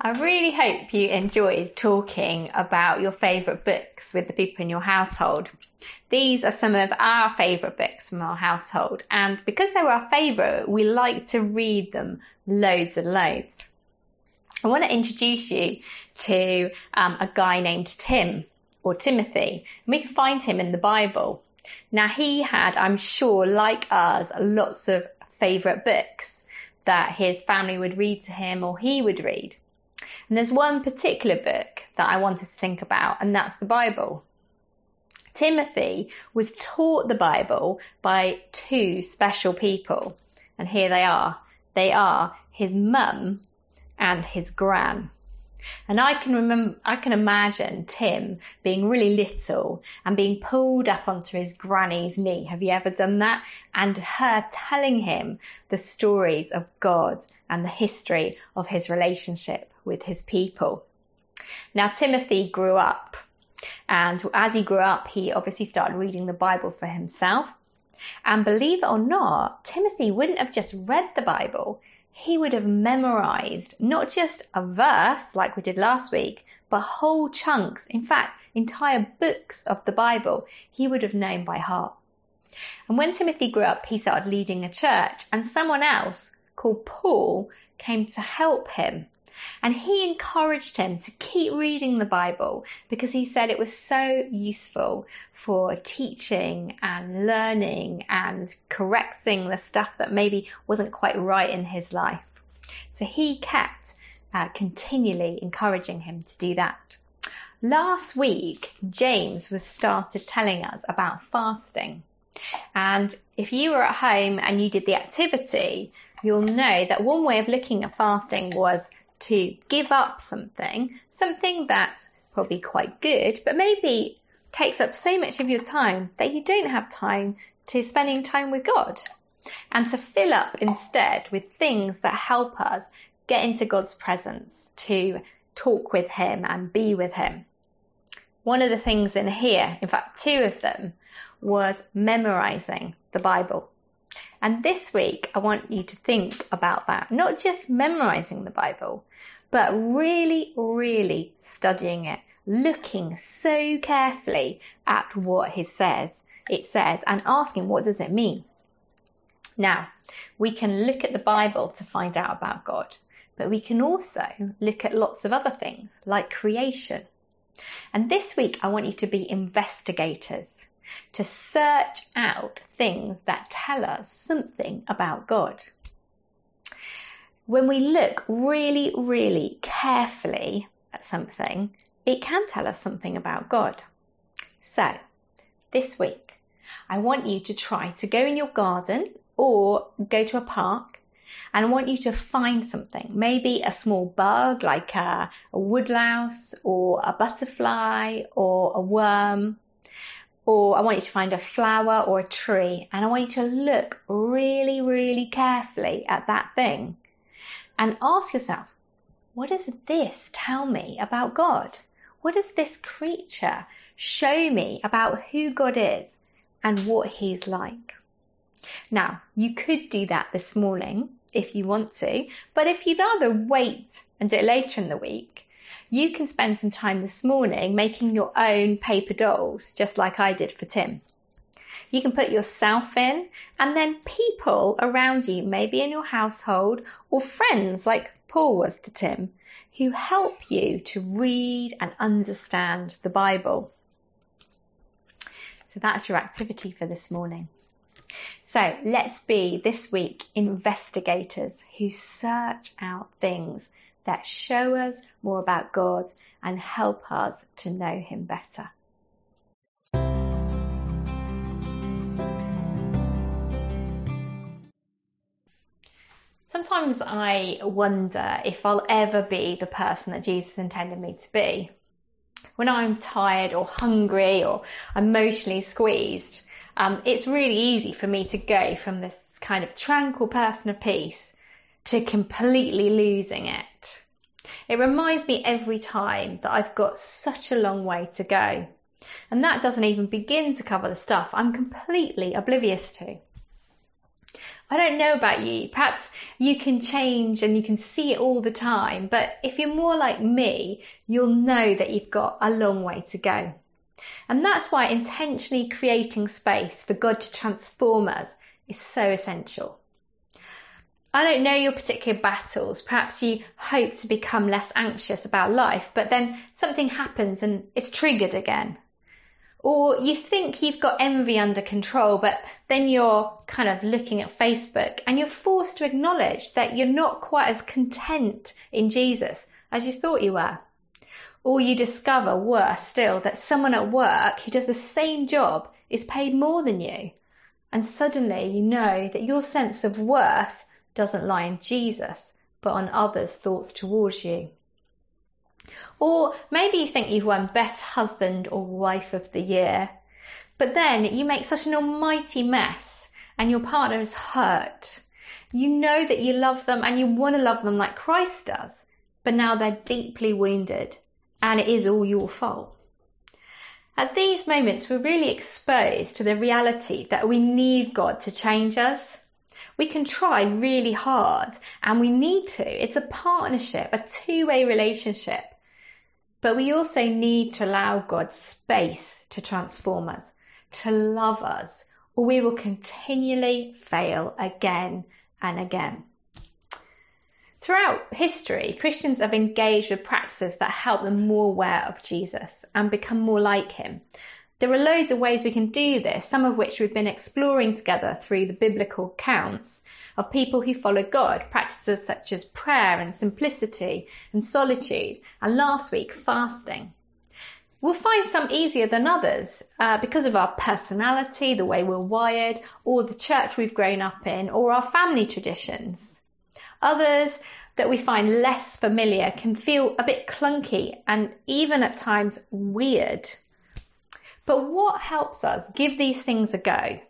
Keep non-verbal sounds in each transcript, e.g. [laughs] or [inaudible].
I really hope you enjoyed talking about your favourite books with the people in your household. These are some of our favourite books from our household, and because they're our favourite, we like to read them loads and loads. I want to introduce you to um, a guy named Tim or Timothy, we can find him in the Bible. Now, he had, I'm sure, like us, lots of favourite books that his family would read to him or he would read. And there's one particular book that I wanted to think about, and that's the Bible. Timothy was taught the Bible by two special people, and here they are. They are his mum and his gran. And I can remember, I can imagine Tim being really little and being pulled up onto his granny's knee. Have you ever done that? And her telling him the stories of God and the history of his relationship with his people. Now, Timothy grew up, and as he grew up, he obviously started reading the Bible for himself. And believe it or not, Timothy wouldn't have just read the Bible, he would have memorized not just a verse like we did last week, but whole chunks, in fact, entire books of the Bible, he would have known by heart. And when Timothy grew up, he started leading a church, and someone else called Paul came to help him and he encouraged him to keep reading the Bible because he said it was so useful for teaching and learning and correcting the stuff that maybe wasn't quite right in his life. So he kept uh, continually encouraging him to do that. Last week, James was started telling us about fasting. And if you were at home and you did the activity, you'll know that one way of looking at fasting was to give up something, something that's probably quite good, but maybe takes up so much of your time that you don't have time to spending time with God. And to fill up instead with things that help us get into God's presence, to talk with Him and be with Him. One of the things in here, in fact, two of them, was memorizing the Bible. And this week, I want you to think about that. Not just memorizing the Bible, but really, really studying it, looking so carefully at what he says, it says, and asking what does it mean. Now, we can look at the Bible to find out about God, but we can also look at lots of other things like creation. And this week, I want you to be investigators, to search out things that tell us something about God when we look really, really carefully at something, it can tell us something about God. So, this week, I want you to try to go in your garden or go to a park and I want you to find something, maybe a small bug like a, a woodlouse or a butterfly or a worm. Or I want you to find a flower or a tree and I want you to look really, really carefully at that thing and ask yourself, what does this tell me about God? What does this creature show me about who God is and what He's like? Now, you could do that this morning if you want to, but if you'd rather wait and do it later in the week, you can spend some time this morning making your own paper dolls, just like I did for Tim. You can put yourself in and then people around you, maybe in your household or friends like Paul was to Tim, who help you to read and understand the Bible. So that's your activity for this morning. So let's be this week investigators who search out things that show us more about God and help us to know Him better. Sometimes I wonder if I'll ever be the person that Jesus intended me to be. When I'm tired or hungry or emotionally squeezed, um, it's really easy for me to go from this kind of tranquil person of peace to completely losing it. It reminds me every time that I've got such a long way to go. And that doesn't even begin to cover the stuff I'm completely oblivious to. I don't know about you. Perhaps you can change and you can see it all the time. But if you're more like me, you'll know that you've got a long way to go. And that's why intentionally creating space for God to transform us is so essential. I don't know your particular battles. Perhaps you hope to become less anxious about life, but then something happens and it's triggered again. Or you think you've got envy under control, but then you're kind of looking at Facebook and you're forced to acknowledge that you're not quite as content in Jesus as you thought you were. Or you discover, worse still, that someone at work who does the same job is paid more than you. And suddenly you know that your sense of worth doesn't lie in Jesus, but on others' thoughts towards you. Or maybe you think you've won Best Husband or Wife of the Year, but then you make such an almighty mess and your partner is hurt. You know that you love them and you want to love them like Christ does, but now they're deeply wounded and it is all your fault. At these moments, we're really exposed to the reality that we need God to change us. We can try really hard and we need to. It's a partnership, a two way relationship. But we also need to allow God space to transform us, to love us, or we will continually fail again and again. Throughout history, Christians have engaged with practices that help them more aware of Jesus and become more like him. There are loads of ways we can do this, some of which we've been exploring together through the biblical accounts of people who follow God, practices such as prayer and simplicity and solitude, and last week, fasting. We'll find some easier than others uh, because of our personality, the way we're wired, or the church we've grown up in, or our family traditions. Others that we find less familiar can feel a bit clunky and even at times weird. But what helps us give these things a go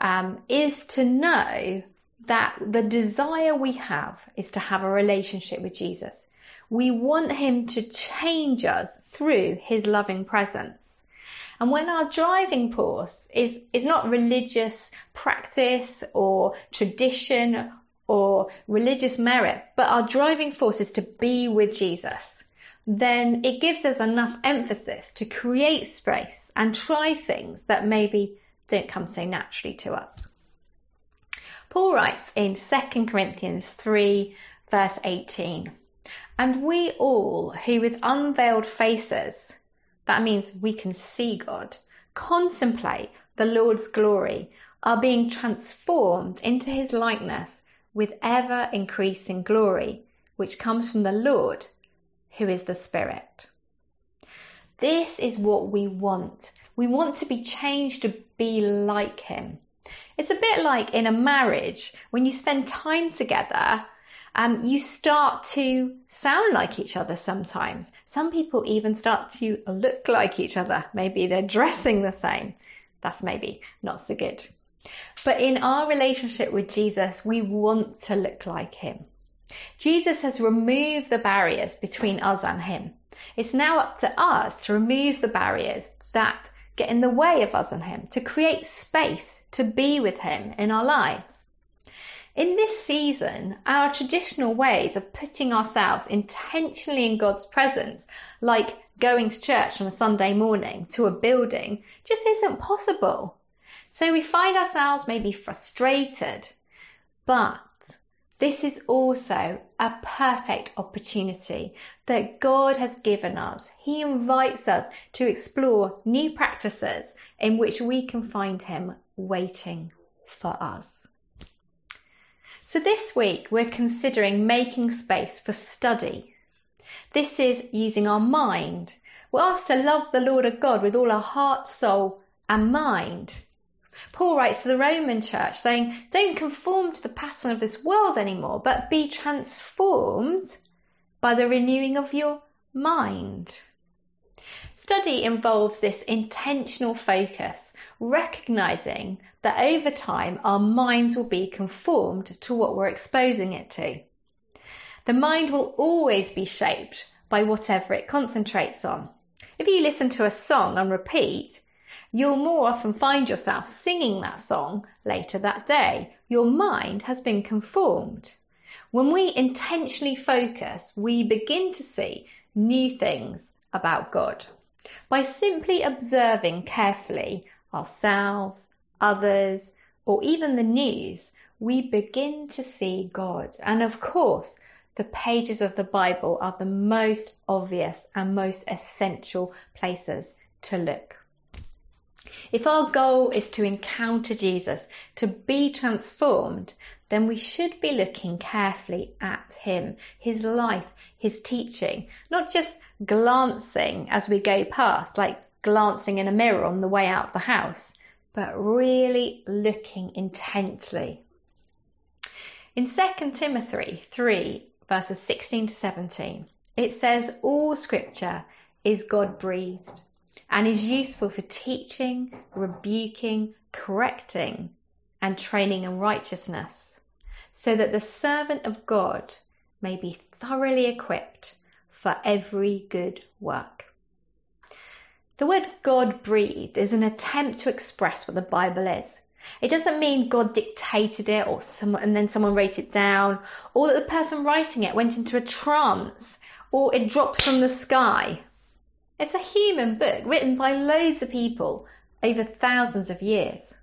um, is to know that the desire we have is to have a relationship with Jesus. We want him to change us through his loving presence. And when our driving force is, is not religious practice or tradition or religious merit, but our driving force is to be with Jesus then it gives us enough emphasis to create space and try things that maybe don't come so naturally to us. Paul writes in 2 Corinthians 3, verse 18, and we all who with unveiled faces, that means we can see God, contemplate the Lord's glory, are being transformed into his likeness with ever increasing glory, which comes from the Lord who is the Spirit. This is what we want. We want to be changed to be like Him. It's a bit like in a marriage, when you spend time together, um, you start to sound like each other sometimes. Some people even start to look like each other. Maybe they're dressing the same. That's maybe not so good. But in our relationship with Jesus, we want to look like Him. Jesus has removed the barriers between us and Him. It's now up to us to remove the barriers that get in the way of us and Him, to create space to be with Him in our lives. In this season, our traditional ways of putting ourselves intentionally in God's presence, like going to church on a Sunday morning to a building, just isn't possible. So we find ourselves maybe frustrated, but this is also a perfect opportunity that God has given us. He invites us to explore new practices in which we can find Him waiting for us. So this week we're considering making space for study. This is using our mind. We're asked to love the Lord of God with all our heart, soul, and mind. Paul writes to the Roman church saying, Don't conform to the pattern of this world anymore, but be transformed by the renewing of your mind. Study involves this intentional focus, recognizing that over time our minds will be conformed to what we're exposing it to. The mind will always be shaped by whatever it concentrates on. If you listen to a song on repeat, you'll more often find yourself singing that song later that day. your mind has been conformed. When we intentionally focus, we begin to see new things about God. By simply observing carefully ourselves, others, or even the news, we begin to see God. And of course, the pages of the Bible are the most obvious and most essential places to look. If our goal is to encounter Jesus, to be transformed, then we should be looking carefully at him, his life, his teaching, not just glancing as we go past, like glancing in a mirror on the way out of the house, but really looking intently. In 2 Timothy 3, verses 16 to 17, it says, All scripture is God breathed and is useful for teaching, rebuking, correcting, and training in righteousness, so that the servant of God may be thoroughly equipped for every good work. The word God breathed is an attempt to express what the Bible is. It doesn't mean God dictated it or someone, and then someone wrote it down, or that the person writing it went into a trance, or it dropped from the sky. It's a human book written by loads of people over thousands of years.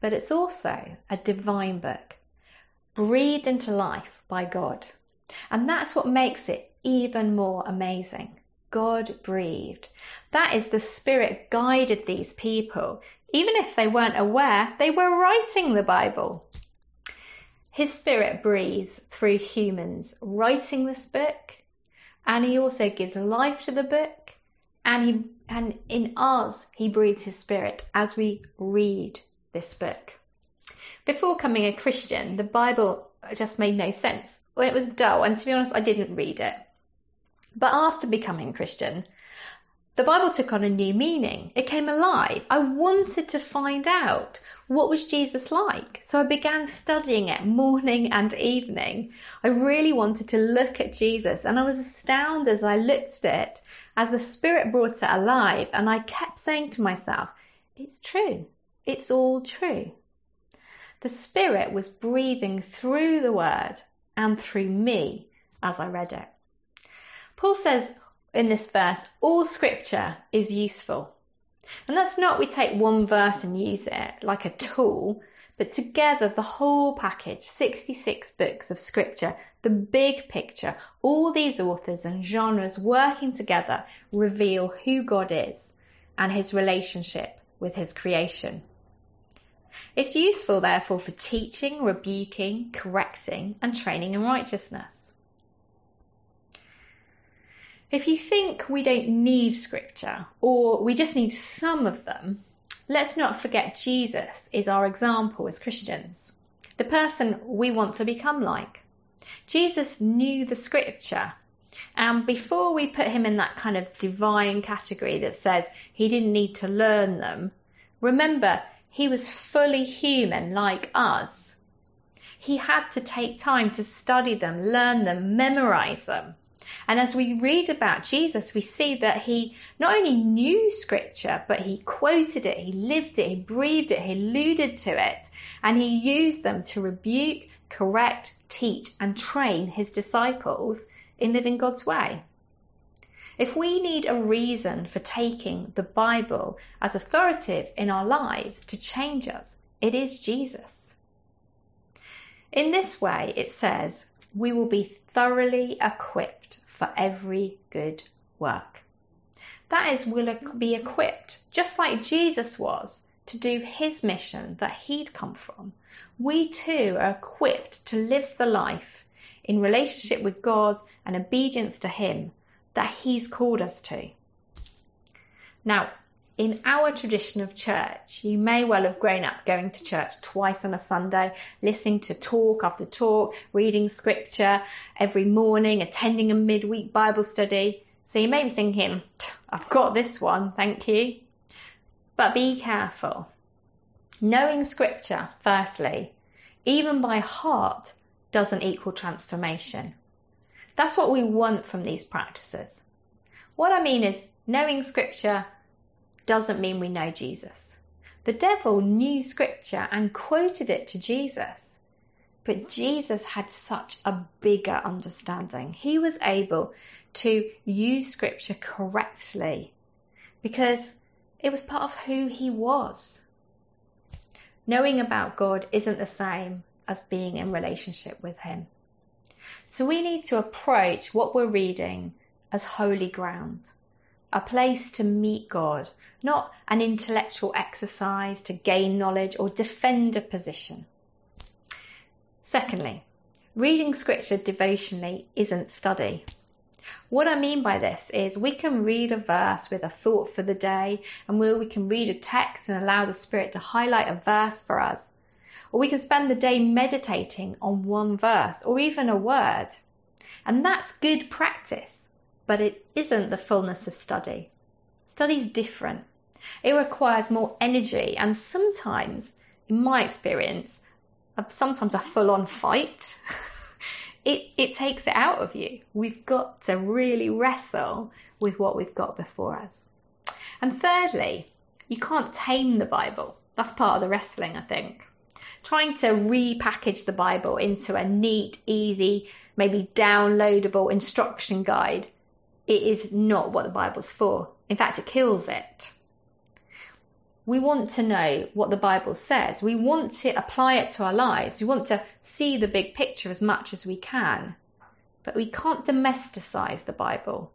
But it's also a divine book, breathed into life by God. And that's what makes it even more amazing. God breathed. That is, the Spirit guided these people. Even if they weren't aware, they were writing the Bible. His Spirit breathes through humans writing this book, and He also gives life to the book, and He and in us He breathes His Spirit as we read this book. Before becoming a Christian, the Bible just made no sense. When it was dull, and to be honest, I didn't read it. But after becoming Christian, the Bible took on a new meaning. It came alive. I wanted to find out what was Jesus like. So I began studying it morning and evening. I really wanted to look at Jesus and I was astounded as I looked at it as the Spirit brought it alive and I kept saying to myself, it's true. It's all true. The Spirit was breathing through the Word and through me as I read it. Paul says in this verse, all scripture is useful. And that's not we take one verse and use it like a tool, but together the whole package, 66 books of scripture, the big picture, all these authors and genres working together reveal who God is and his relationship with his creation. It's useful, therefore, for teaching, rebuking, correcting, and training in righteousness. If you think we don't need scripture or we just need some of them, let's not forget Jesus is our example as Christians, the person we want to become like. Jesus knew the scripture. And before we put him in that kind of divine category that says he didn't need to learn them, remember he was fully human like us. He had to take time to study them, learn them, memorize them. And as we read about Jesus, we see that he not only knew scripture, but he quoted it, he lived it, he breathed it, he alluded to it, and he used them to rebuke, correct, teach, and train his disciples in living God's way. If we need a reason for taking the Bible as authoritative in our lives to change us, it is Jesus. In this way, it says, we will be thoroughly equipped for every good work. That is, we'll be equipped, just like Jesus was, to do his mission that he'd come from. We too are equipped to live the life in relationship with God and obedience to him that he's called us to. Now, in our tradition of church, you may well have grown up going to church twice on a Sunday, listening to talk after talk, reading scripture every morning, attending a midweek Bible study. So you may be thinking, I've got this one, thank you. But be careful. Knowing scripture, firstly, even by heart, doesn't equal transformation. That's what we want from these practices. What I mean is, knowing scripture doesn't mean we know Jesus. The devil knew scripture and quoted it to Jesus. But Jesus had such a bigger understanding. He was able to use scripture correctly because it was part of who he was. Knowing about God isn't the same as being in relationship with him. So we need to approach what we're reading as holy ground, a place to meet God, not an intellectual exercise to gain knowledge or defend a position. Secondly, reading scripture devotionally isn't study. What I mean by this is we can read a verse with a thought for the day, and where we can read a text and allow the Spirit to highlight a verse for us. Or we can spend the day meditating on one verse or even a word. And that's good practice, but it isn't the fullness of study. Study's different. It requires more energy and sometimes, in my experience, sometimes a full on fight. [laughs] it, it takes it out of you. We've got to really wrestle with what we've got before us. And thirdly, you can't tame the Bible. That's part of the wrestling, I think. Trying to repackage the Bible into a neat, easy, maybe downloadable instruction guide, it is not what the Bible's for. In fact, it kills it. We want to know what the Bible says. We want to apply it to our lives. We want to see the big picture as much as we can. But we can't domesticize the Bible.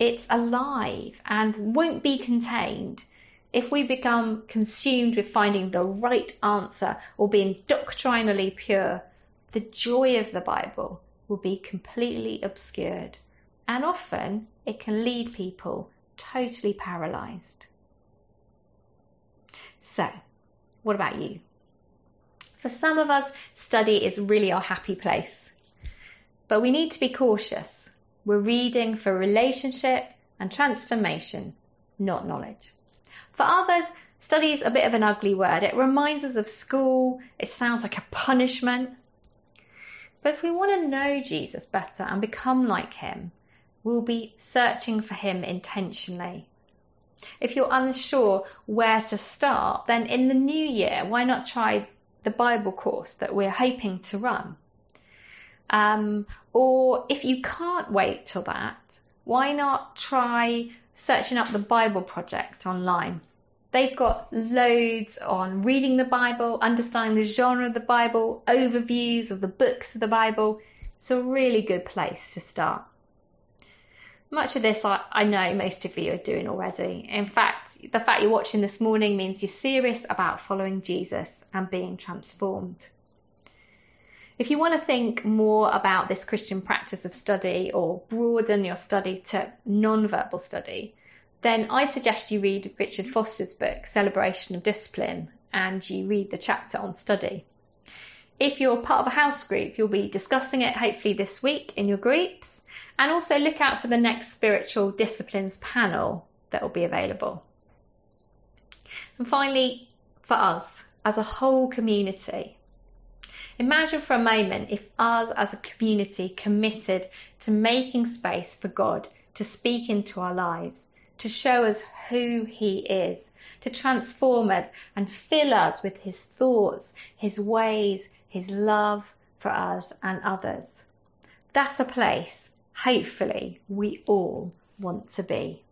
It's alive and won't be contained if we become consumed with finding the right answer or being doctrinally pure. The joy of the Bible will be completely obscured. And often it can lead people totally paralyzed. So, what about you? For some of us, study is really our happy place. But we need to be cautious. We're reading for relationship and transformation, not knowledge. For others, study is a bit of an ugly word. It reminds us of school, it sounds like a punishment. But if we want to know Jesus better and become like him, we'll be searching for him intentionally if you're unsure where to start, then in the new year, why not try the Bible course that we're hoping to run? Um, or if you can't wait till that, why not try searching up the Bible Project online? They've got loads on reading the Bible, understanding the genre of the Bible, overviews of the books of the Bible. It's a really good place to start. Much of this I, I know most of you are doing already. In fact, the fact you're watching this morning means you're serious about following Jesus and being transformed. If you want to think more about this Christian practice of study or broaden your study to non-verbal study, then I suggest you read Richard Foster's book, Celebration of Discipline, and you read the chapter on study. If you're part of a house group, you'll be discussing it hopefully this week in your groups. And also look out for the next spiritual disciplines panel that will be available. And finally, for us as a whole community, imagine for a moment if us as a community committed to making space for God to speak into our lives, to show us who He is, to transform us and fill us with His thoughts, His ways, His love for us and others. That's a place hopefully we all want to be.